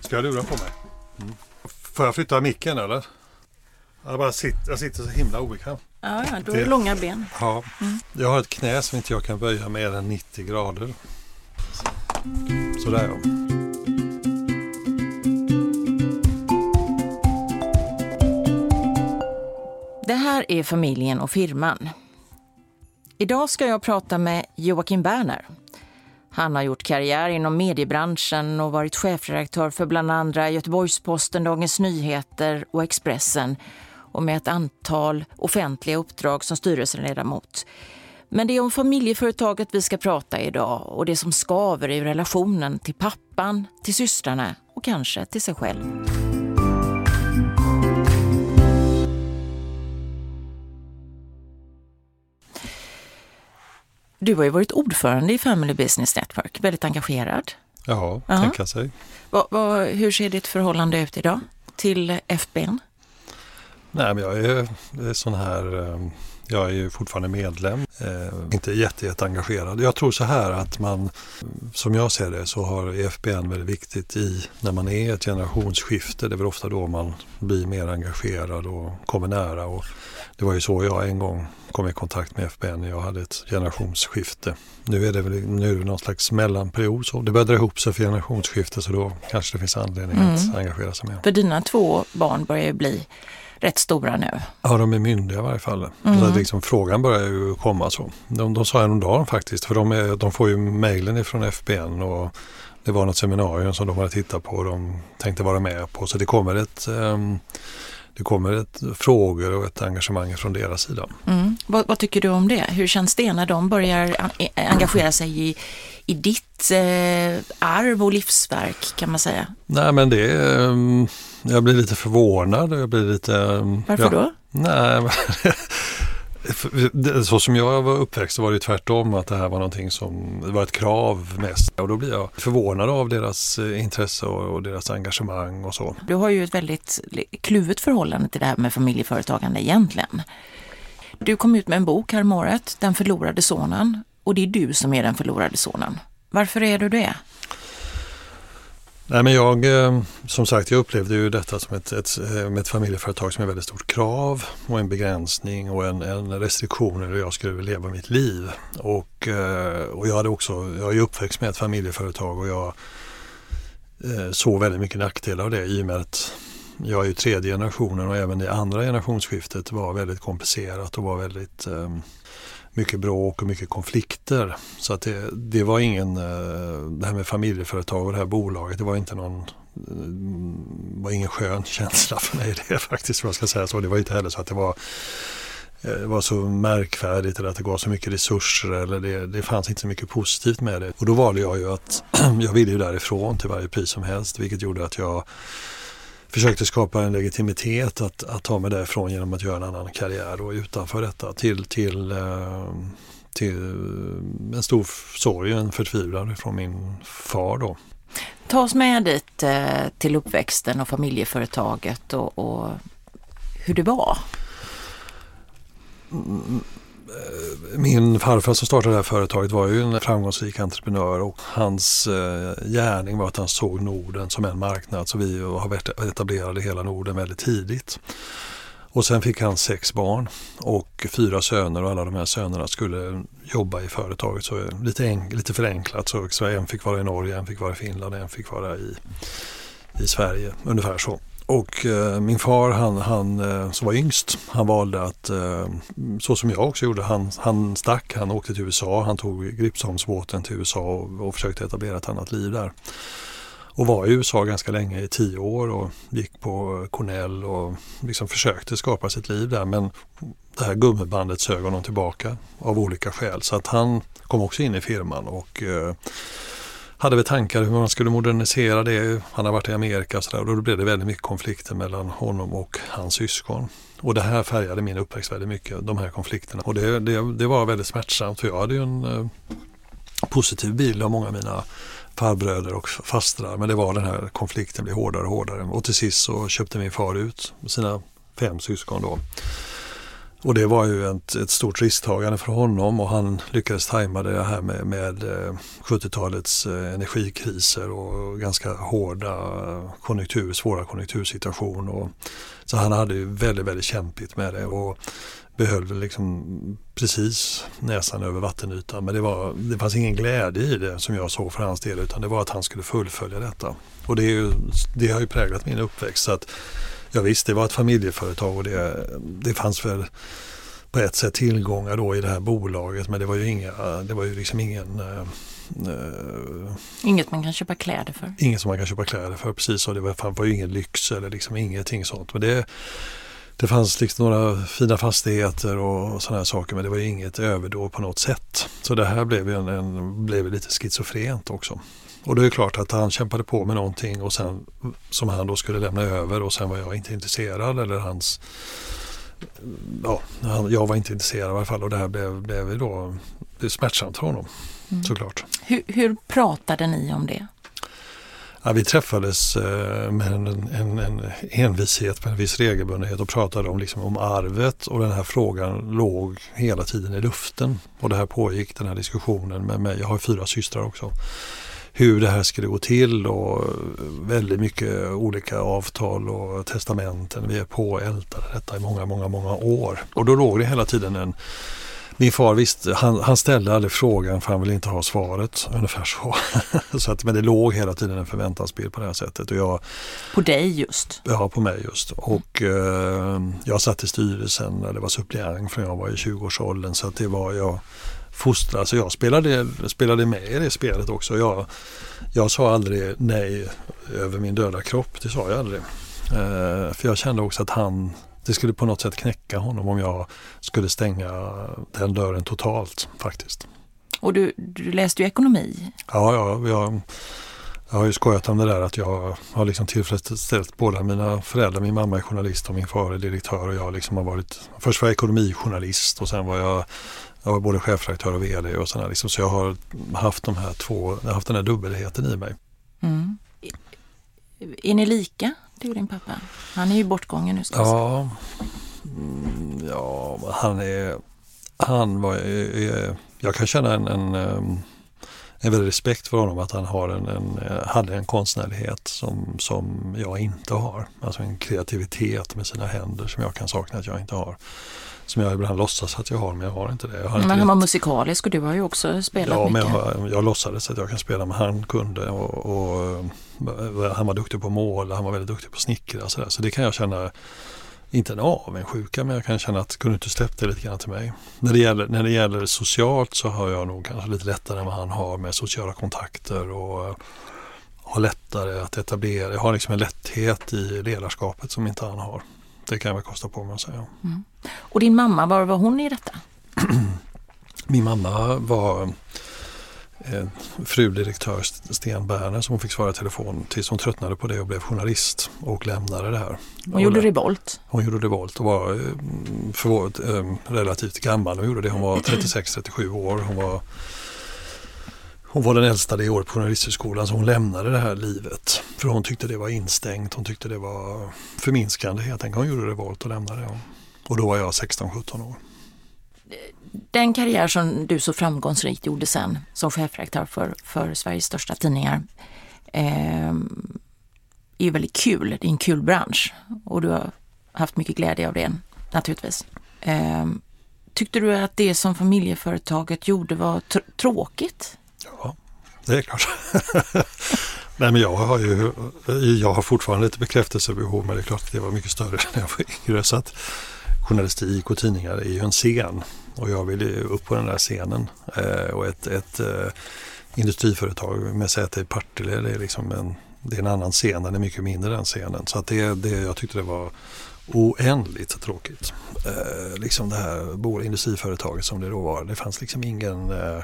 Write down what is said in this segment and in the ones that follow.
Ska jag lura på mig? Mm. Får jag flytta micken eller? Jag, bara sitter, jag sitter så himla obekväm. Ja, ja då är det långa ben. Ja. Mm. Jag har ett knä som inte jag kan böja mer än 90 grader. Sådär ja. Det här är familjen och firman. Idag ska jag prata med Joakim Berner. Han har gjort karriär inom mediebranschen och varit chefredaktör för bland andra Göteborgs-Posten, Dagens Nyheter och Expressen och med ett antal offentliga uppdrag som styrelseledamot. Men det är om familjeföretaget vi ska prata idag och det som skaver i relationen till pappan, till systrarna och kanske till sig själv. Du har ju varit ordförande i Family Business Network, väldigt engagerad. Ja, -huh. tänka sig. Va, va, hur ser ditt förhållande ut idag till FBN? Nej, men jag är, är sån här, ehm, jag är ju fortfarande medlem, eh, inte jätte, jätte engagerad. Jag tror så här att man, som jag ser det, så har EFBN väldigt viktigt i när man är ett generationsskifte. Det är väl ofta då man blir mer engagerad och kommer nära. Och det var ju så jag en gång kom i kontakt med FBN när jag hade ett generationsskifte. Nu är det väl nu är det någon slags mellanperiod så det börjar dra ihop sig för generationsskifte så då kanske det finns anledning mm. att engagera sig mer. För dina två barn börjar ju bli rätt stora nu. Ja, de är myndiga i varje fall. Mm. Så liksom, frågan börjar ju komma så. De, de sa häromdagen faktiskt, för de, är, de får ju mejlen ifrån FBN och det var något seminarium som de hade tittat på och de tänkte vara med på. Så det kommer ett um, det kommer ett, frågor och ett engagemang från deras sida. Mm. Vad, vad, tycker du om det? Hur känns det när de börjar engagera sig i, i ditt eh, arv och livsverk kan man säga? Nej men det um, jag blir lite förvånad. Jag blir lite, um, Varför ja, då? Nej, Så som jag var uppväxt så var det tvärtom att det här var någonting som var ett krav mest. Och då blir jag förvånad av deras eh, intresse och deras engagemang och så. Du har ju ett väldigt kluvet förhållande till det här med familjeföretagande egentligen. Du kom ut med en bok häromåret, Den förlorade sonen. Och det är du som är den förlorade sonen. Varför är du det? Nej, men jag, eh, som sagt, jag upplevde ju detta som ett, ett, eh, ett familjeföretag som är väldigt stort krav och en begränsning och en, en restriktion hur jag skulle leva mitt liv. Och, eh, och jag, hade också, jag är uppväxt med ett familjeföretag och jag såg väldigt mycket nackdelar av det i och med att jag är ju tredje generationen och även det andra generationsskiftet var väldigt komplicerat och var väldigt mycket bråk och mycket konflikter. Så att det, det var ingen, eh, det här med familjeföretag och det här bolaget, det var inte någon eh, var ingen skön känsla för mig det faktiskt, vad jag ska säga så. Det var inte heller så att det var eh, det var så märkvärdigt eller att det gav så mycket resurser eller det, det fanns inte så mycket positivt med det. Och då valde jag ju att jag ville ju därifrån till varje pris som helst vilket gjorde att jag försökte skapa en legitimitet att, att ta mig därifrån genom att göra en annan karriär och utanför detta till, till, eh, till en stor sorg, en förtvivlan från min far då. Ta oss med dit eh, till uppväxten och familjeföretaget och, och hur det var. Eh, min farfar som startade det här företaget var ju en framgångsrik entreprenör och hans eh, gärning var att han såg Norden som en marknad så vi har etablerade hela Norden väldigt tidigt. Och sen fick han sex barn och fyra söner och alla de här sönerna skulle jobba i företaget. Så eh, lite, en, lite förenklat så en fick vara i Norge, en fick vara i Finland, en fick vara i, i Sverige. Ungefär så. Och eh, min far han, han eh, som var yngst, han valde att, eh, så som jag också gjorde, han, han stack, han åkte till USA, han tog Gripsholmsbåten till USA och, och försökte etablera ett annat liv där. Och var i USA ganska länge, i tio år och gick på Cornell och liksom försökte skapa sitt liv där men det här gummibandet sög honom tillbaka av olika skäl så att han kom också in i firman och eh, hade vi tankar hur man skulle modernisera det. Han har varit i Amerika och, så där, och då blev det väldigt mycket konflikter mellan honom och hans syskon. Och det här färgade min uppväxt väldigt mycket, de här konflikterna. Och det, det, det var väldigt smärtsamt för jag hade ju en eh, positiv bild av många av mina farbröder och fastrar. Men det var den här konflikten blev hårdare och hårdare. Och till sist så köpte min far ut sina fem syskon då. Och det var ju ett, ett stort risktagande för honom och han lyckades tajma det här med, med eh, 70-talets eh, energikriser och ganska hårda konjunktur, svåra konjunktursituation. Och, så han hade ju väldigt, väldigt kämpigt med det och behöll liksom precis näsan över vattenytan. Men det, var, det fanns ingen glädje i det som jag såg för hans del utan det var att han skulle fullfölja detta. Och det, ju, det har ju präglat min uppväxt. Så att, Ja visst, det var ett familjeföretag och det, det fanns väl på ett sätt tillgångar då i det här bolaget men det var ju, inga, det var ju liksom ingen Uh, inget man kan köpa kläder för? Inget som man kan köpa kläder för, precis. Och det var, var ju ingen lyx eller liksom ingenting sånt. Men det, det fanns liksom några fina fastigheter och sådana här saker men det var ju inget överdåd på något sätt. Så det här blev, en, en, blev lite schizofrent också. Och det är klart att han kämpade på med någonting och sen, som han då skulle lämna över och sen var jag inte intresserad eller hans Ja, jag var inte intresserad i alla fall och det här blev, blev då det smärtsamt för honom mm. såklart. Hur, hur pratade ni om det? Ja, vi träffades eh, med en, en, en envishet, med en viss regelbundenhet och pratade om, liksom, om arvet och den här frågan låg hela tiden i luften. Och det här pågick, den här diskussionen med mig. Jag har fyra systrar också hur det här skulle gå till och väldigt mycket olika avtal och testamenten. Vi är på och ältade detta i många, många, många år. Och då låg det hela tiden en min far visste, han, han ställde aldrig frågan för han ville inte ha svaret. Ungefär så. så att, men det låg hela tiden en förväntansbild på det här sättet. Och jag, på dig just? Ja, på mig just. Och eh, jag satt i styrelsen, eller var suppleant från jag var i 20-årsåldern. Så att det var jag fostra. Så jag spelade, spelade med i det spelet också. Jag, jag sa aldrig nej över min döda kropp. Det sa jag aldrig. Eh, för jag kände också att han, det skulle på något sätt knäcka honom om jag skulle stänga den dörren totalt faktiskt. Och du, du läste ju ekonomi? Ja, ja jag, jag har ju skojat om det där att jag har liksom tillfredsställt båda mina föräldrar. Min mamma är journalist och min far är direktör och jag liksom har varit, först var jag ekonomijournalist och sen var jag jag var både chefredaktör och vd och sådär. Liksom, så jag har haft de här två, jag har haft den här dubbelheten i mig. Mm. Är ni lika, du och din pappa? Han är ju bortgången nu. Ska ja, mm, ja, han är, han var, är, jag kan känna en, en, en väldig respekt för honom att han har en, en, hade en konstnärlighet som, som jag inte har. Alltså en kreativitet med sina händer som jag kan sakna att jag inte har som jag ibland låtsas att jag har men jag har inte det. Har men han var musikalisk och du har ju också spelat ja, mycket. Ja, men jag, jag låtsades att jag kan spela men han kunde och, och, eh, han var duktig på mål, han var väldigt duktig på snickra så, så det kan jag känna inte en avundsjuka men jag kan känna att kunde inte släppt det lite grann till mig. När det, gäller, när det gäller socialt så har jag nog kanske lite lättare än vad han har med sociala kontakter och har lättare att etablera, jag har liksom en lätthet i ledarskapet som inte han har. Det kan jag väl kosta på mig att säga. Mm. Och din mamma, var var hon i detta? Min mamma var eh, fru direktör Sten Berner som fick svara i telefon tills hon tröttnade på det och blev journalist och lämnade det här. Hon gjorde revolt? Hon gjorde revolt och var eh, för, eh, relativt gammal. Hon gjorde det. Hon var 36-37 år. Hon var hon var den äldsta det året på Journalisthögskolan så hon lämnade det här livet. För hon tyckte det var instängt, hon tyckte det var förminskande helt enkelt. Hon gjorde revolt och lämnade det. Och då var jag 16-17 år. Den karriär som du så framgångsrikt gjorde sen som chefredaktör för, för Sveriges största tidningar eh, är ju väldigt kul. Det är en kul bransch och du har haft mycket glädje av det naturligtvis. Eh, tyckte du att det som familjeföretaget gjorde var tr tråkigt? Ja, det är klart. Nej, men jag har ju jag har fortfarande ett bekräftelsebehov men det är klart att det var mycket större när jag var yngre. Så att journalistik och tidningar är ju en scen och jag vill upp på den där scenen. Eh, och ett, ett eh, industriföretag med säte i Partille det är liksom en, det är en annan scen, den är mycket mindre den scenen. Så att det, det, jag tyckte det var oändligt tråkigt. Eh, liksom det här industriföretaget som det då var, det fanns liksom ingen eh,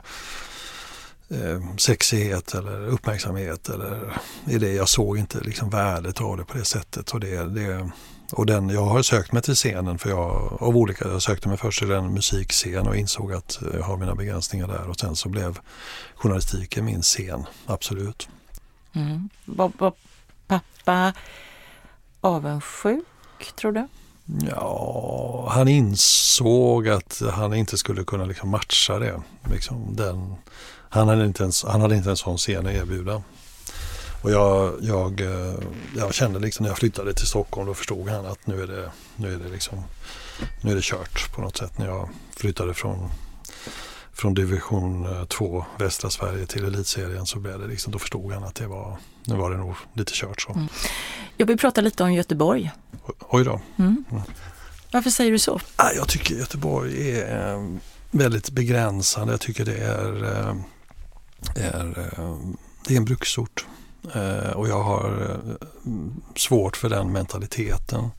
eh, sexighet eller uppmärksamhet eller i det. Jag såg inte liksom värdet av det på det sättet. Och, det, det, och den, jag har sökt mig till scenen för jag, av olika, jag sökte mig först till en musikscen och insåg att jag har mina begränsningar där och sen så blev journalistiken min scen, absolut. Mm. Var, var pappa avundsjuk tror du? Ja, han insåg att han inte skulle kunna liksom matcha det. Liksom den, han, hade inte ens, han hade inte en sån scen att erbjuda. Och jag, jag, eh, jag kände liksom när jag flyttade till Stockholm då förstod han att nu är det, nu är det, liksom, nu är det kört på något sätt. När jag flyttade från, från division 2 eh, västra Sverige till elitserien så blev det liksom, då förstod han att det var, nu var det nog lite kört så. Mm. Jag vill prata lite om Göteborg. Oj då. Mm. Mm. Varför säger du så? Jag tycker Göteborg är eh, väldigt begränsande. Jag tycker det är, är, eh, det är en bruksort. Eh, och jag har eh, svårt för den mentaliteten.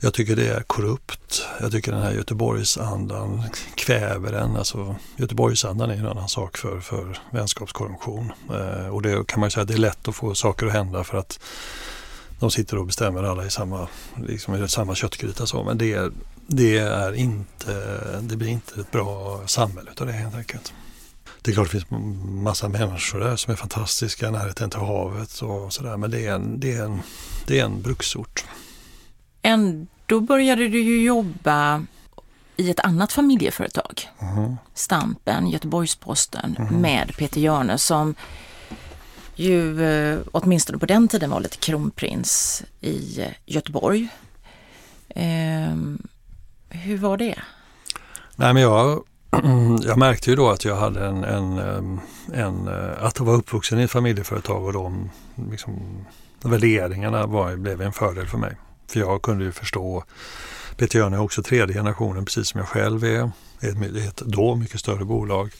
Jag tycker det är korrupt. Jag tycker den här Göteborgsandan kväver en. Alltså, Göteborgsandan är en annan sak för, för vänskapskorruption. Eh, och det kan man säga att det är lätt att få saker att hända för att de sitter och bestämmer alla i samma, liksom i samma köttgryta. Så. Men det, det, är inte, det blir inte ett bra samhälle av det helt enkelt. Det är klart det finns massa människor där som är fantastiska, närheten till havet och sådär. Men det är, en, det, är en, det är en bruksort. Ändå började du ju jobba i ett annat familjeföretag. Mm. Stampen, Göteborgs-Posten mm. med Peter Jörne som ju eh, åtminstone på den tiden var lite kronprins i Göteborg. Eh, hur var det? Nej men jag jag märkte ju då att jag hade en, en, en eh, att vara uppvuxen i ett familjeföretag och de liksom, värderingarna var, blev en fördel för mig. För jag kunde ju förstå, Peter Jörn är också tredje generationen precis som jag själv är, ett, ett då mycket större bolag.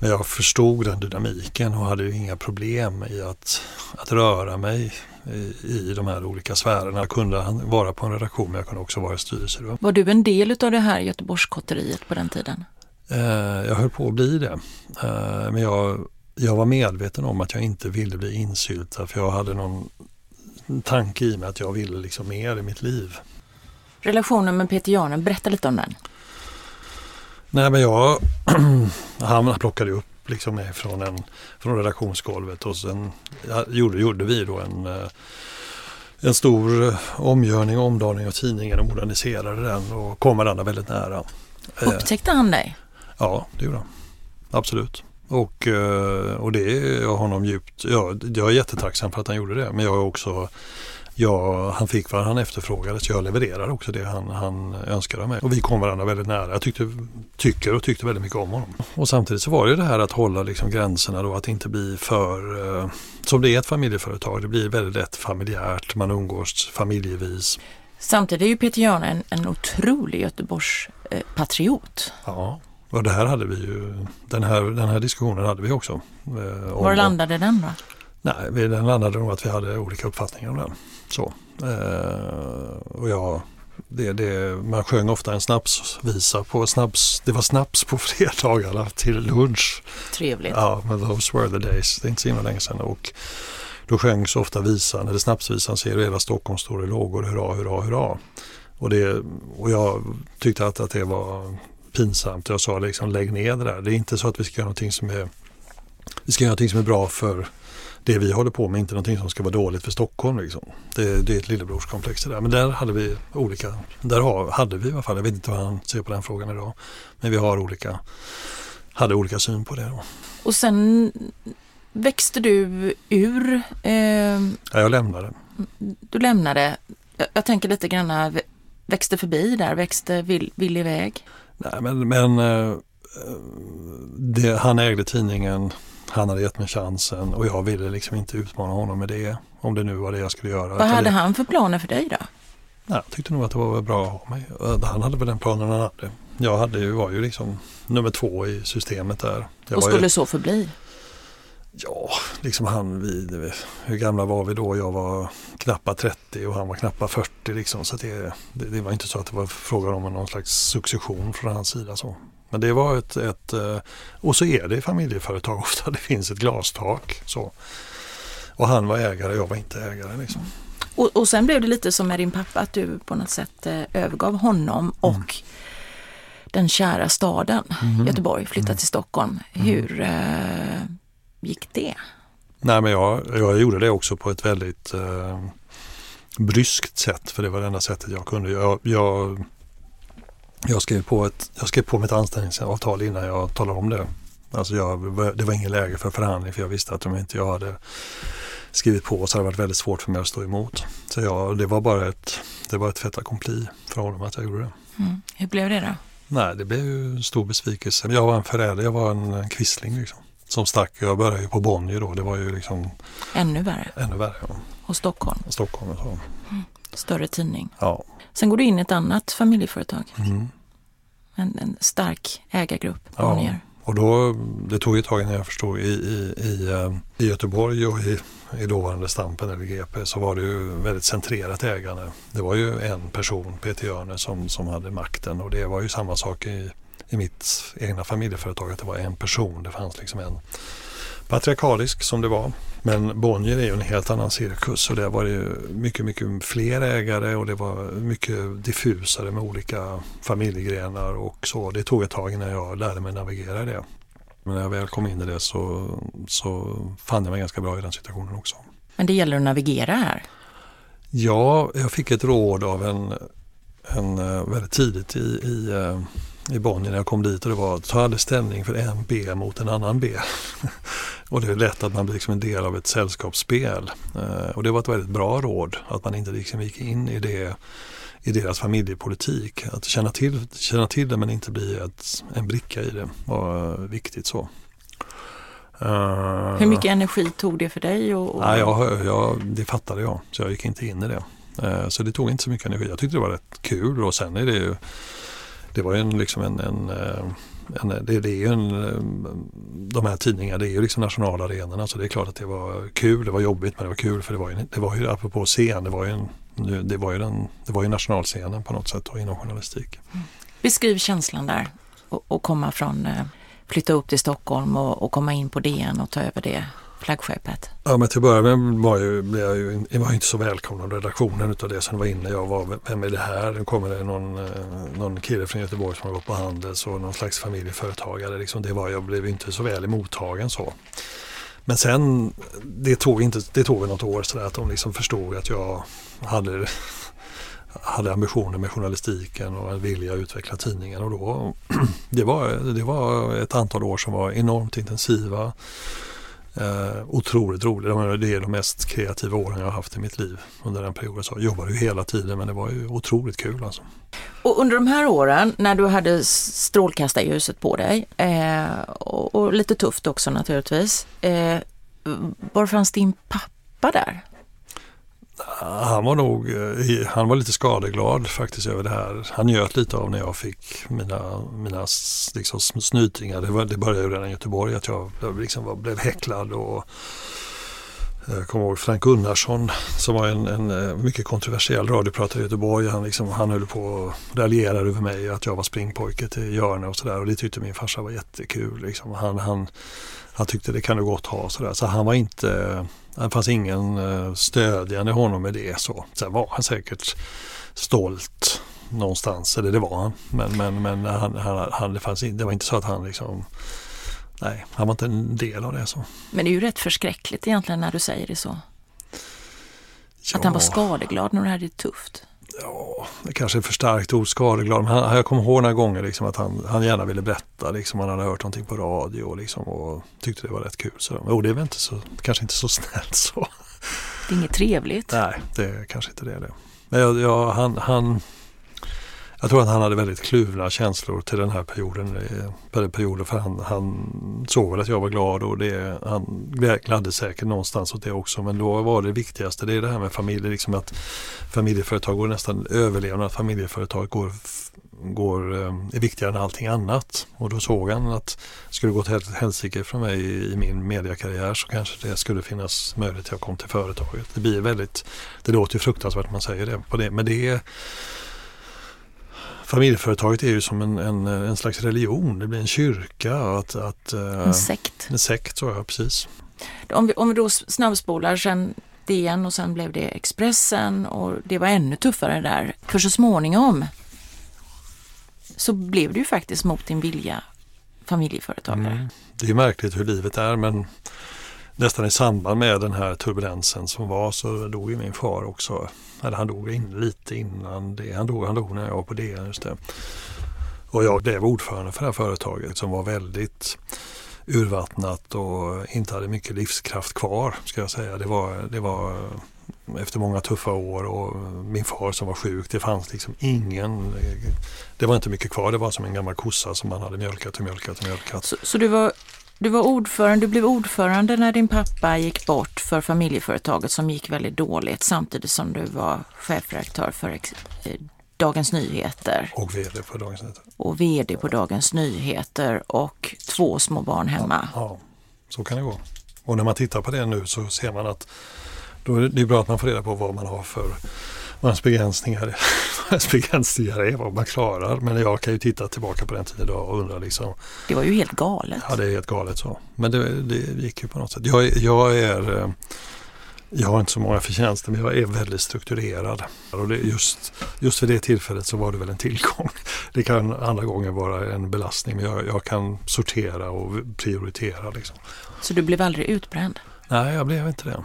Men jag förstod den dynamiken och hade ju inga problem i att, att röra mig i, i de här olika sfärerna. Jag kunde vara på en redaktion men jag kunde också vara i styrelserum. Var du en del av det här Göteborgskotteriet på den tiden? Eh, jag höll på att bli det. Eh, men jag, jag var medveten om att jag inte ville bli insyltad för jag hade någon tanke i mig att jag ville liksom mer i mitt liv. Relationen med Peter Janen, berätta lite om den. Nej men jag, han plockade upp liksom mig från, en, från redaktionsgolvet och sen gjorde, gjorde vi då en, eh, en stor omgörning och omdaning av tidningen och moderniserade den och kom varandra väldigt nära. Upptäckte han dig? Ja, det gjorde han. Absolut. Och, eh, och det är jag honom djupt, ja, jag är jättetacksam för att han gjorde det. Men jag är också, ja, han fick vad han efterfrågade så jag levererade också det han, han önskade av mig. Och vi kom varandra väldigt nära. Jag tyckte, tycker och tyckte väldigt mycket om honom. Och samtidigt så var det det här att hålla liksom gränserna då, att inte bli för, eh, som det är ett familjeföretag, det blir väldigt lätt familjärt, man umgås familjevis. Samtidigt är ju Peter Jan en, en otrolig Göteborgspatriot. Eh, ja, och det här hade vi ju, den här, den här diskussionen hade vi också. Eh, Var landade den då? Nej, den landade nog att vi hade olika uppfattningar om den. Så. Eh, och jag, det, det, man sjöng ofta en snapsvisa på snaps, det var snaps på fredagarna till lunch. Trevligt. Ja, men those were the days. Det är inte så himla länge sedan. Och då sjöngs ofta visan, eller snapsvisan, ser du hela Stockholm står i lågor, hurra, hurra, hurra. Och, det, och jag tyckte att, att det var pinsamt. Jag sa liksom lägg ner det där. Det är inte så att vi ska göra någonting som är, vi ska göra någonting som är bra för det vi håller på med, inte någonting som ska vara dåligt för Stockholm. Liksom. Det, det är ett lillebrorskomplex det där. Men där hade vi olika, där har, hade vi i alla fall, jag vet inte vad han ser på den frågan idag, men vi har olika, hade olika syn på det. Då. Och sen växte du ur? Eh, ja, jag lämnade. Du lämnade. Jag, jag tänker lite grann, växte förbi där, växte vill, vill iväg? Nej, men, men eh, det, han ägde tidningen, han hade gett mig chansen och jag ville liksom inte utmana honom med det. Om det nu var det jag skulle göra. Vad hade han för planer för dig då? Nej, jag tyckte nog att det var bra att ha mig. Han hade väl den planen han hade. Jag hade ju, var ju liksom nummer två i systemet där. Jag och skulle ju, så förbli? Ja, liksom han, vi, hur gamla var vi då? Jag var knappa 30 och han var knappa 40 liksom. Så det, det, det var inte så att det var frågan om någon slags succession från hans sida. Så. Men det var ett, ett, eh, och så är det i familjeföretag ofta, det finns ett glastak. Så. Och han var ägare, jag var inte ägare. Liksom. Och, och sen blev det lite som med din pappa, att du på något sätt eh, övergav honom och mm. den kära staden mm. Göteborg, flyttade mm. till Stockholm. Mm. Hur eh, gick det? Nej men jag, jag gjorde det också på ett väldigt eh, bryskt sätt för det var det enda sättet jag kunde. Jag, jag, jag, skrev, på ett, jag skrev på mitt anställningsavtal innan jag talade om det. Alltså jag, det var ingen läge för förhandling för jag visste att om inte jag hade skrivit på så hade det varit väldigt svårt för mig att stå emot. Så jag, det var bara ett, det var ett fait accompli för honom att jag gjorde det. Mm. Hur blev det då? Nej, det blev ju stor besvikelse. Jag var en förrädare, jag var en, en kvissling liksom. Som stack. Jag började ju på Bonnier då. Det var ju liksom... Ännu värre? Ännu värre, ja. Och Stockholm? Stockholm, ja. Mm. Större tidning? Ja. Sen går du in i ett annat familjeföretag? Mm. En, en stark ägargrupp, Bonnier? Ja. Och då, det tog ett tag innan jag förstod, i, i, i, eh, i Göteborg och i, i dåvarande Stampen eller GP så var det ju väldigt centrerat ägande. Det var ju en person, Peter Jörne, som, som hade makten och det var ju samma sak i, i mitt egna familjeföretag, att det var en person. Det fanns liksom en patriarkalisk som det var. Men Bonnier är ju en helt annan cirkus och där var det mycket, mycket fler ägare och det var mycket diffusare med olika familjegrenar och så. Det tog ett tag innan jag lärde mig navigera i det. Men när jag väl kom in i det så, så fann jag mig ganska bra i den situationen också. Men det gäller att navigera här? Ja, jag fick ett råd av en, en eh, väldigt tidigt i, i eh, i Bonnier när jag kom dit och det var att ta aldrig ställning för en B mot en annan B. och det är lätt att man blir liksom en del av ett sällskapsspel. Eh, och det var ett väldigt bra råd att man inte liksom gick in i det i deras familjepolitik. Att känna till, känna till det men inte bli ett, en bricka i det var viktigt så. Uh, Hur mycket energi tog det för dig? Och, och... Nej, jag, jag, det fattade jag så jag gick inte in i det. Uh, så det tog inte så mycket energi. Jag tyckte det var rätt kul och sen är det ju det var ju en, liksom en, en, eh, en det, det, är ju en, eh, de här tidningarna det är ju liksom nationalarenorna så det är klart att det var kul, det var jobbigt men det var kul för det var ju, det var ju apropå scen, det var ju, en, det var ju, den, det var ju nationalscenen på något sätt då, inom journalistik. Mm. Beskriv känslan där och, komma från, eh, flytta upp till Stockholm och, och komma in på DN och ta över det flaggskeppet? Ja, men till att börja med var, ju, blev jag ju jag var inte så välkomnad redaktionen utav det som var inne. Jag var, vem är det här? Nu kommer det någon, eh, någon kille från Göteborg som har gått på Handels och någon slags familjeföretagare. Liksom det var, jag blev inte så väl emottagen så. Men sen, det tog, inte, det tog något år så att de liksom förstod att jag hade, hade ambitioner med journalistiken och en vilja att utveckla tidningen. Och då, det, var, det var ett antal år som var enormt intensiva. Eh, otroligt roligt. Det är de mest kreativa åren jag har haft i mitt liv under den perioden. Så jag jobbade ju hela tiden men det var ju otroligt kul alltså. Och under de här åren när du hade strålkastarljuset på dig eh, och, och, lite tufft också naturligtvis. Eh, var fanns din pappa där? Han var nog, eh, han var lite skadeglad faktiskt över det här. Han njöt lite av när jag fick mina, mina liksom snytingar. Det, var, det började ju redan i Göteborg att jag liksom var, blev häcklad och jag kommer ihåg Frank Gunnarsson som var en, en eh, mycket kontroversiell radiopratare i Göteborg. Han, liksom, han höll på och raljerade över mig att jag var springpojke till Hjörne och sådär. Och det tyckte min farsa var jättekul. Liksom. Han, han, han tyckte det kan du gott ha sådär. Så han var inte, eh, det fanns ingen stödjande honom med det så. Sen var han säkert stolt någonstans, eller det var han. Men, men, men han, han, han, det, fanns, det var inte så att han liksom Nej, han var inte en del av det. så. Men det är ju rätt förskräckligt egentligen när du säger det så. Ja. Att han var skadeglad när det hade det tufft. Ja, det kanske är för starkt ord, skadeglad. Men han, jag kommer ihåg några gånger liksom att han, han gärna ville berätta. Liksom, han hade hört någonting på radio liksom, och tyckte det var rätt kul. Så, jo, det är väl inte så, kanske inte så snällt så. Det är inget trevligt. Nej, det är kanske inte det. det. Men jag, jag, han, han, jag tror att han hade väldigt kluvna känslor till den här perioden. Perioden för han, han såg väl att jag var glad och det, han gladde säkert någonstans åt det också. Men då var det viktigaste, det är det här med familj, liksom att familjeföretag går nästan överlevnad. Familjeföretag går, går, eh, är viktigare än allting annat. Och då såg han att skulle det gå till helsike för mig i, i min mediekarriär så kanske det skulle finnas möjlighet att jag kom till företaget. Det blir väldigt, det låter ju fruktansvärt när man säger det, på det men det är familjeföretaget är ju som en, en, en slags religion. Det blir en kyrka. Att, att, eh, en sekt. En sekt, så ja, precis. Om vi, om vi då snabbspolar sen DN och sen blev det Expressen och det var ännu tuffare där. För så småningom så blev du ju faktiskt mot din vilja familjeföretagare. Mm. Det är märkligt hur livet är men nästan i samband med den här turbulensen som var så dog ju min far också. Eller han dog in, lite innan det. Han dog, han dog när jag var på DN just det. Och jag blev ordförande för det här företaget som var väldigt urvattnat och inte hade mycket livskraft kvar ska jag säga. Det var, det var efter många tuffa år och min far som var sjuk. Det fanns liksom ingen, det var inte mycket kvar. Det var som en gammal kossa som man hade mjölkat och mjölkat och mjölkat. Så, så du var du var ordförande, du blev ordförande när din pappa gick bort för familjeföretaget som gick väldigt dåligt samtidigt som du var chefredaktör för eh, Dagens Nyheter. Och VD på Dagens Nyheter. Och VD på Dagens Nyheter och två små barn hemma. Ja, ja, så kan det gå. Och när man tittar på det nu så ser man att då är det bra att man får reda på vad man har för vad ens begränsningar, ens begränsningar är, vad man klarar. Men jag kan ju titta tillbaka på den tiden och undra liksom. Det var ju helt galet. Ja, det är helt galet så. Men det, det gick ju på något sätt. Jag, jag är eh, jag har inte så många förtjänster men jag är väldigt strukturerad. Och det, just, just för det tillfället så var det väl en tillgång. Det kan andra gånger vara en belastning men jag, jag kan sortera och prioritera. Liksom. Så du blev aldrig utbränd? Nej, jag blev inte det.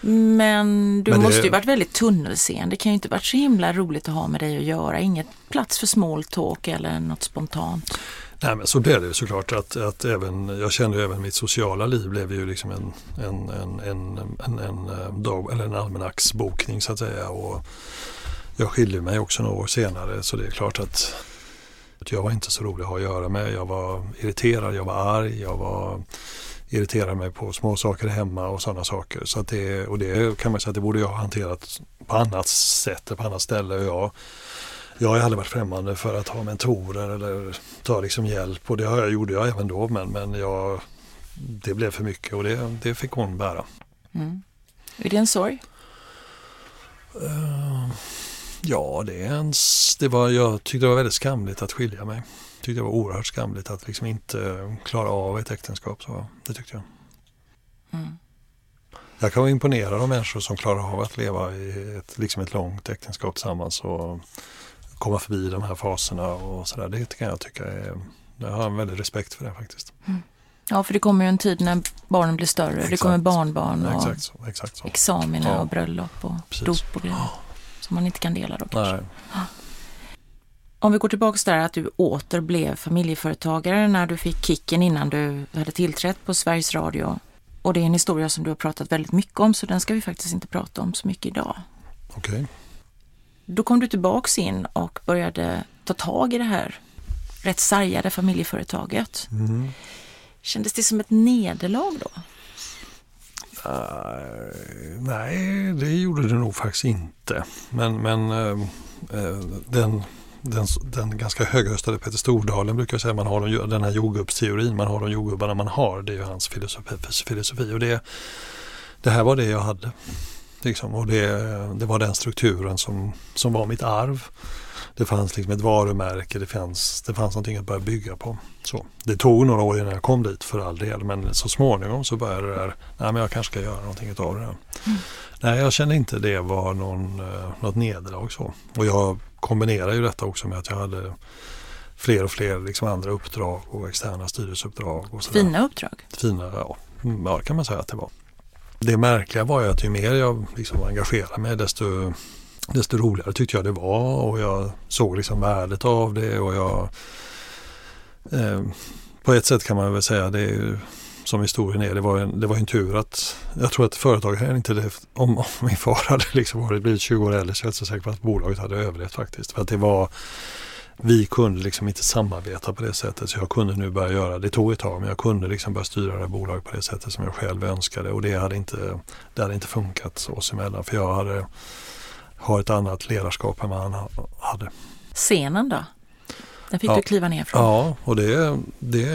Men du men det... måste ju varit väldigt tunnelseende. Det kan ju inte varit så himla roligt att ha med dig att göra. Inget plats för small talk eller något spontant. Nej men så blev det såklart att, att även, jag kände även mitt sociala liv blev ju liksom en, en, en, en, en, en, eh, dag, eller en almanacksbokning så att säga. Och jag skilde mig också några år senare så det är klart att jag var inte så rolig att ha att göra med. Jag var irriterad, jag var arg, jag var irriterade mig på små saker hemma och sådana saker. Så det, och det kan man säga att det borde jag ha hanterat på annat sätt, på annat ställe. Jag, jag har aldrig varit främmande för att ha mentorer eller ta liksom hjälp och det har jag, gjorde jag även då men, men jag, det blev för mycket och det, det fick hon bära. Mm. Är det en sorg? Uh, ja, det är en, det var, jag tyckte det var väldigt skamligt att skilja mig tyckte det var oerhört skamligt att liksom inte klara av ett äktenskap. Så det tyckte jag. Mm. Jag kan vara imponerad av människor som klarar av att leva i ett, liksom ett långt äktenskap tillsammans och komma förbi de här faserna och sådär. Det kan jag tycka är, jag har en väldig respekt för det faktiskt. Mm. Ja, för det kommer ju en tid när barnen blir större. Exakt. Det kommer barnbarn och exakt så, exakt så. examina ja. och bröllop och Precis. dop och grejer. Som man inte kan dela då kanske. Nej. Om vi går tillbaka där att du åter blev familjeföretagare när du fick kicken innan du hade tillträtt på Sveriges Radio. Och det är en historia som du har pratat väldigt mycket om så den ska vi faktiskt inte prata om så mycket idag. Okej. Okay. Då kom du tillbaks in och började ta tag i det här rätt sargade familjeföretaget. Mm. Kändes det som ett nederlag då? Uh, nej, det gjorde det nog faktiskt inte. Men, men uh, uh, den den, den ganska högröstade Peter Stordalen brukar säga man har den här jordgubbsteorin, man har de jordgubbarna man har. Det är ju hans filosofi. filosofi. Och det, det här var det jag hade. Liksom. Och det, det var den strukturen som, som var mitt arv. Det fanns liksom ett varumärke, det fanns, det fanns någonting att börja bygga på. Så. Det tog några år innan jag kom dit för all del men så småningom så började det där, nej men jag kanske ska göra någonting av det. Mm. Nej jag kände inte det var någon, eh, något nederlag så. Och jag kombinerar ju detta också med att jag hade fler och fler liksom andra uppdrag och externa styrelseuppdrag. Och Fina uppdrag? Fina, ja. Mm, ja kan man säga att det var. Det märkliga var ju att ju mer jag liksom engagerade mig desto, desto roligare tyckte jag det var och jag såg liksom värdet av det och jag eh, på ett sätt kan man väl säga det är som historien är. Det var en, det var en tur att jag tror att företaget inte levt, om, om min far hade liksom varit blivit 20 år äldre så är jag inte så säker på att bolaget hade överlevt faktiskt. För att det var vi kunde liksom inte samarbeta på det sättet så jag kunde nu börja göra, det tog ett tag, men jag kunde liksom börja styra det här bolaget på det sättet som jag själv önskade och det hade inte, det hade inte funkat oss emellan för jag hade, har ett annat ledarskap än vad han hade. Scenen då? Den fick ja. du kliva ner från. Ja, och det, det,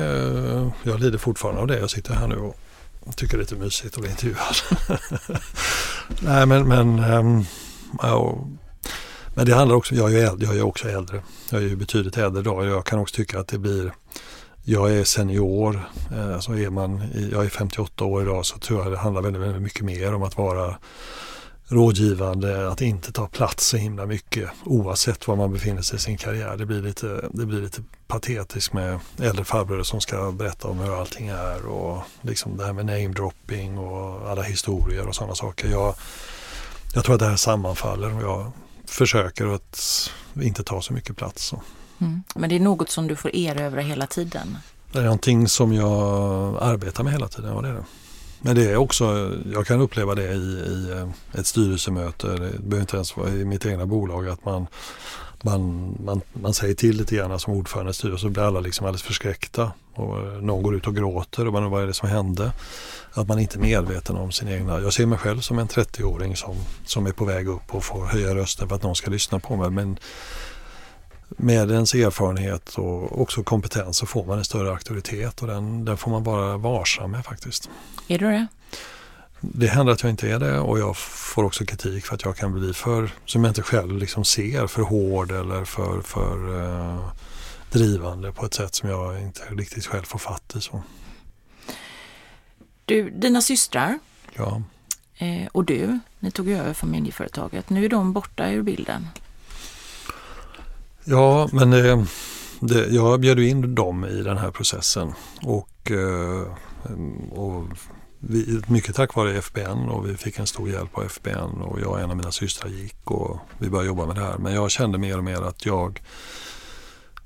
jag lider fortfarande av det. Jag sitter här nu och tycker det är lite mysigt att bli intervjuad. Nej, men, men, um, ja, men det handlar också, jag är, äldre, jag är också äldre. Jag är ju betydligt äldre idag. Jag kan också tycka att det blir jag är senior, eh, så är man, jag är 58 år idag så tror jag det handlar väldigt, väldigt mycket mer om att vara rådgivande, att inte ta plats så himla mycket oavsett var man befinner sig i sin karriär. Det blir lite, det blir lite patetiskt med äldre farbröder som ska berätta om hur allting är och liksom det här med namedropping och alla historier och sådana saker. Jag, jag tror att det här sammanfaller och jag försöker att inte ta så mycket plats. Mm. Men det är något som du får erövra hela tiden? Det är någonting som jag arbetar med hela tiden, ja det är det. Men det är också, jag kan uppleva det i, i eh, ett styrelsemöte, det behöver inte ens vara i mitt egna bolag, att man, man, man, man säger till lite grann som ordförande i styrelsen så blir alla liksom alldeles förskräckta. Och eh, någon går ut och gråter och man vad är det som hände? Att man inte är medveten om sin egna, jag ser mig själv som en 30-åring som, som är på väg upp och får höja rösten för att någon ska lyssna på mig. Men med ens erfarenhet och också kompetens så får man en större auktoritet och den, den får man vara varsam med faktiskt. Är du det? Det händer att jag inte är det och jag får också kritik för att jag kan bli för, som jag inte själv liksom ser, för hård eller för, för uh, drivande på ett sätt som jag inte riktigt själv får fatt i. Så. Du, dina systrar ja. eh, och du, ni tog över familjeföretaget. Nu är de borta ur bilden. Ja, men det, det, jag bjöd in dem i den här processen och, eh, och vi, mycket tack vare FBN och vi fick en stor hjälp av FBN och jag och en av mina systrar gick och vi började jobba med det här. Men jag kände mer och mer att jag,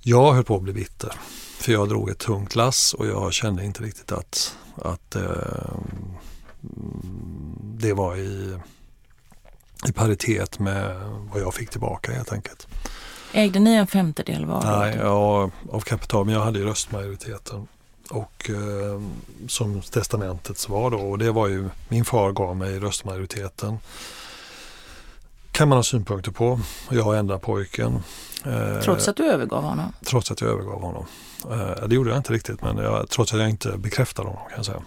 jag höll på att bli bitter. För jag drog ett tungt lass och jag kände inte riktigt att, att eh, det var i, i paritet med vad jag fick tillbaka helt enkelt. Ägde ni en femtedel var? Nej, ja, av kapital, men jag hade ju röstmajoriteten. Och eh, som testamentet var då, och det var ju, min far gav mig röstmajoriteten. Kan man ha synpunkter på. Jag enda pojken. Eh, trots att du övergav honom? Trots att jag övergav honom. Eh, det gjorde jag inte riktigt, men jag, trots att jag inte bekräftade honom kan jag säga.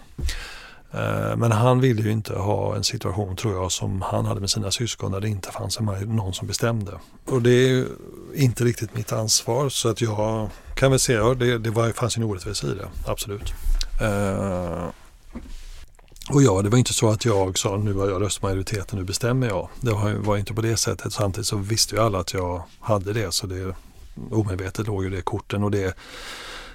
Eh, men han ville ju inte ha en situation tror jag som han hade med sina syskon där det inte fanns någon som bestämde. Och det är inte riktigt mitt ansvar så att jag kan väl säga att det, det var, fanns en orättvisa i det, absolut. Uh, och ja, det var inte så att jag sa nu har jag röstmajoriteten, nu bestämmer jag. Det var, var inte på det sättet. Samtidigt så visste ju alla att jag hade det så det omedvetet låg ju det korten och det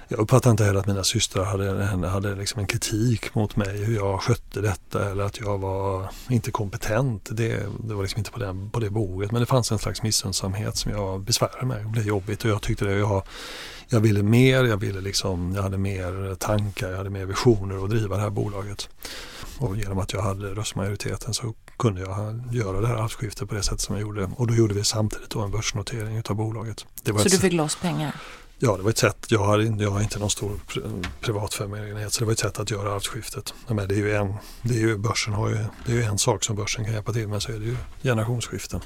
jag uppfattar inte heller att mina systrar hade, hade liksom en kritik mot mig hur jag skötte detta eller att jag var inte kompetent. Det, det var liksom inte på, den, på det boget men det fanns en slags missunnsamhet som jag besvärade mig. Det blev jobbigt och jag tyckte det. Jag, jag ville mer, jag, ville liksom, jag hade mer tankar, jag hade mer visioner att driva det här bolaget. Och genom att jag hade röstmajoriteten så kunde jag göra det här arvsskiftet på det sätt som jag gjorde. Och då gjorde vi samtidigt då en börsnotering av bolaget. så du fick loss pengar? Ja, det var ett sätt. Jag har, jag har inte någon stor privat förmögenhet så det var ett sätt att göra arvsskiftet. Men det är ju en, det är ju, börsen har ju, det är ju en sak som börsen kan hjälpa till med så är det ju generationsskiften.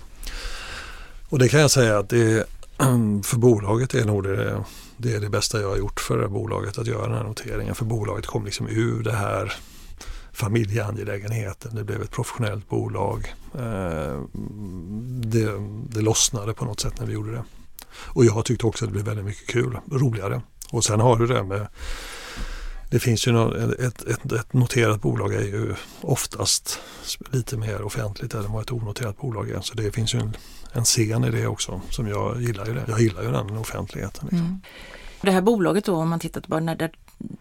Och det kan jag säga att det för bolaget är nog det, det, är det bästa jag har gjort för det bolaget att göra den här noteringen. För bolaget kom liksom ur det här familjeangelägenheten. Det blev ett professionellt bolag. Eh, det, det lossnade på något sätt när vi gjorde det. Och jag tyckte också att det blev väldigt mycket kul, roligare. Och sen har du det med det finns ju något, ett, ett, ett, noterat bolag är ju oftast lite mer offentligt än vad ett onoterat bolag är. Så det finns ju en, en scen i det också som jag gillar ju det. Jag gillar ju den offentligheten. Liksom. Mm. Det här bolaget då, om man tittar på när, där,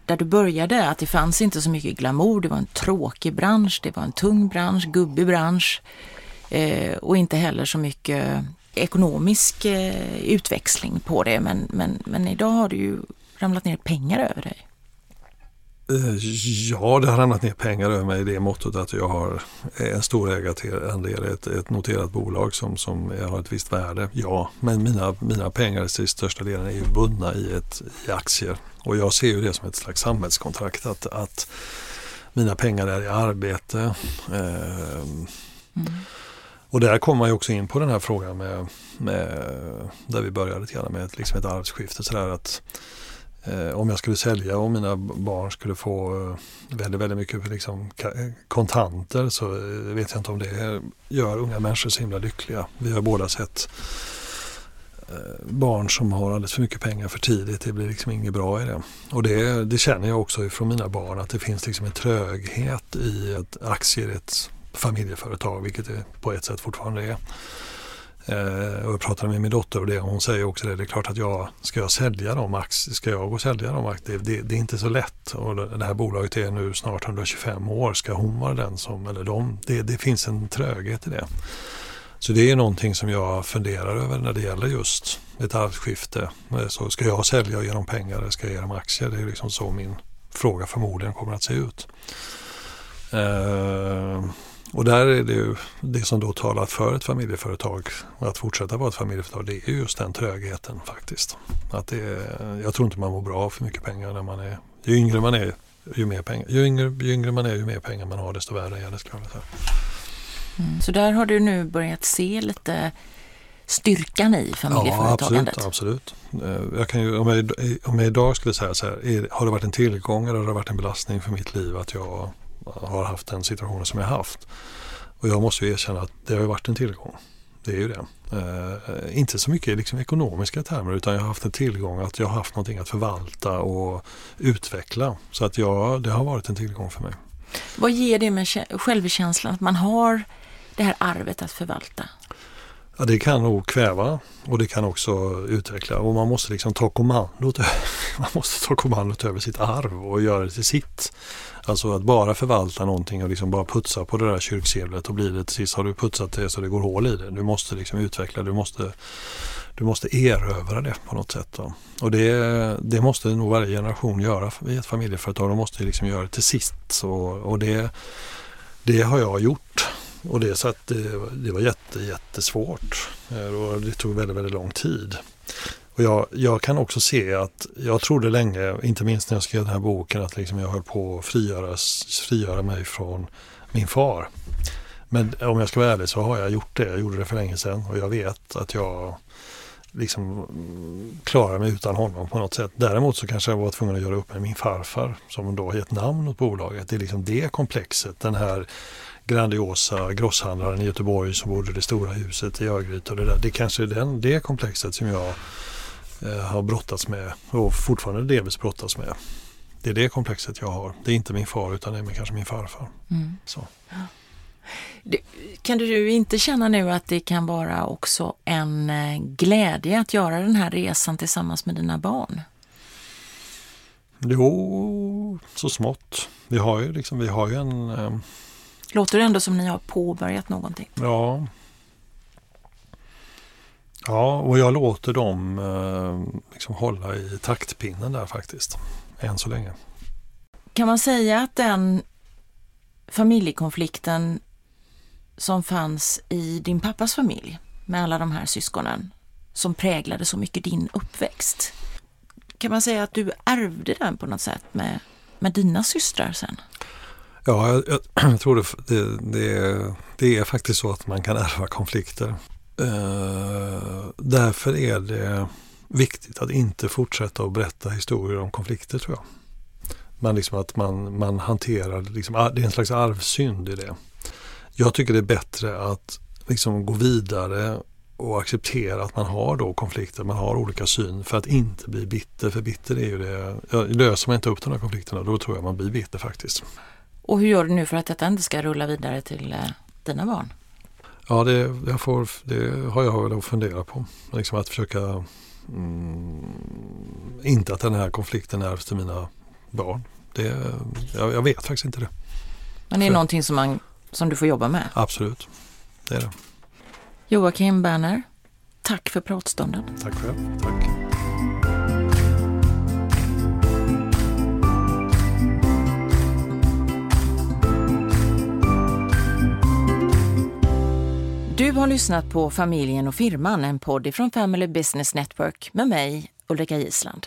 där du började, att det fanns inte så mycket glamour. Det var en tråkig bransch, det var en tung bransch, gubbig bransch. Eh, och inte heller så mycket ekonomisk eh, utväxling på det men, men, men idag har det ju ramlat ner pengar över dig. Eh, ja, det har ramlat ner pengar över mig i det måttet att jag har en stor ägarandel ett, ett noterat bolag som, som har ett visst värde. Ja, men mina, mina pengar till största delen är ju bundna i, ett, i aktier. Och jag ser ju det som ett slags samhällskontrakt att, att mina pengar är i arbete. Eh, mm. Och där kommer man ju också in på den här frågan med, med där vi började lite grann med ett, liksom ett arvsskifte. Så att, eh, om jag skulle sälja och mina barn skulle få eh, väldigt, väldigt mycket liksom, kontanter så eh, vet jag inte om det gör unga människor så himla lyckliga. Vi har båda sett eh, barn som har alldeles för mycket pengar för tidigt. Det blir liksom inget bra i det. Och det, det känner jag också från mina barn att det finns liksom en tröghet i att aktier är ett familjeföretag, vilket det på ett sätt fortfarande är. Eh, och jag pratade med min dotter och det, hon säger också det, det är klart att jag, ska jag sälja dem aktier, ska jag gå och sälja dem aktier, det, det, är inte så lätt. Och det här bolaget är nu snart 125 år, ska hon vara den som, eller de, det, det finns en tröghet i det. Så det är någonting som jag funderar över när det gäller just ett arvsskifte. Eh, så ska jag sälja och ge dem pengar eller ska jag ge dem aktier? Det är liksom så min fråga förmodligen kommer att se ut. Eh, och där är det ju det som då talar för ett familjeföretag att fortsätta vara ett familjeföretag det är just den trögheten faktiskt. Att det är, jag tror inte man mår bra för mycket pengar när man är, ju yngre man är ju mer pengar, ju yngre, ju yngre man är ju mer pengar man har desto värre är det skulle jag. Mm. Så där har du nu börjat se lite styrkan i familjeföretagandet? Ja, absolut. absolut. Eh, jag kan ju, om, jag, om jag idag skulle säga så här, är, har det varit en tillgång eller har det varit en belastning för mitt liv att jag har haft den situationen som jag haft? Och jag måste ju erkänna att det har varit en tillgång. Det är ju det. Eh, inte så mycket i liksom ekonomiska termer utan jag har haft en tillgång att jag har haft någonting att förvalta och utveckla. Så att jag, det har varit en tillgång för mig. Vad ger det med självkänslan att man har det här arvet att förvalta? Ja, det kan nog kväva och det kan också utveckla och man måste liksom ta kommandot, man måste ta kommandot över sitt arv och göra det till sitt. Alltså att bara förvalta någonting och liksom bara putsa på det där kyrksevlet och blir det till sist har du putsat det så det går hål i det. Du måste liksom utveckla, du måste, du måste erövra det på något sätt. Då. Och det, det måste nog varje generation göra i ett familjeföretag. De måste liksom göra det till sist. Och, och det, det har jag gjort. Och det, så att det, det var jätte, jättesvårt. Eh, och det tog väldigt, väldigt lång tid. Och jag, jag, kan också se att jag trodde länge, inte minst när jag skrev den här boken, att liksom jag höll på att frigöra, frigöra mig från min far. Men om jag ska vara ärlig så har jag gjort det. Jag gjorde det för länge sedan och jag vet att jag liksom klarar mig utan honom på något sätt. Däremot så kanske jag var tvungen att göra upp med min farfar som då har gett namn åt bolaget. Det är liksom det komplexet, den här grandiosa grosshandlaren i Göteborg som bodde i det stora huset i Örgryte och det där. Det kanske är den, det komplexet som jag eh, har brottats med och fortfarande delvis brottas med. Det är det komplexet jag har. Det är inte min far utan det är kanske min farfar. Mm. Så. Kan du inte känna nu att det kan vara också en eh, glädje att göra den här resan tillsammans med dina barn? Jo, så smått. Vi har ju, liksom, vi har ju en... Låter det ändå som ni har påbörjat någonting? Ja. Ja, och jag låter dem eh, liksom hålla i taktpinnen där faktiskt. Än så länge. Kan man säga att den familjekonflikten som fanns i din pappas familj med alla de här syskonen som präglade så mycket din uppväxt. Kan man säga att du ärvde den på något sätt med, med dina systrar sen? Ja, jag, jag, jag tror det, det, det, det, är faktiskt så att man kan ärva konflikter. Eh, därför är det viktigt att inte fortsätta att berätta historier om konflikter tror jag. Men liksom att man, man hanterar, liksom, det är en slags arvsynd i det. Jag tycker det är bättre att liksom gå vidare och acceptera att man har då konflikter, man har olika syn för att inte bli bitter. För bitter är ju det, löser man inte upp de här konflikterna då tror jag man blir bitter faktiskt. Och hur gör du nu för att detta inte ska rulla vidare till eh, dina barn? Ja, det, jag får, det har jag väl att fundera på. Liksom att försöka mm, inte att den här konflikten ärvs till mina barn. Det, jag, jag vet faktiskt inte det. Men det är för, någonting som man som du får jobba med? Absolut, det är det. Joakim Berner, tack för pratstunden. Tack själv. Tack. Du har lyssnat på Familjen och firman, en podd från Family Business Network med mig, Ulrika Gisland.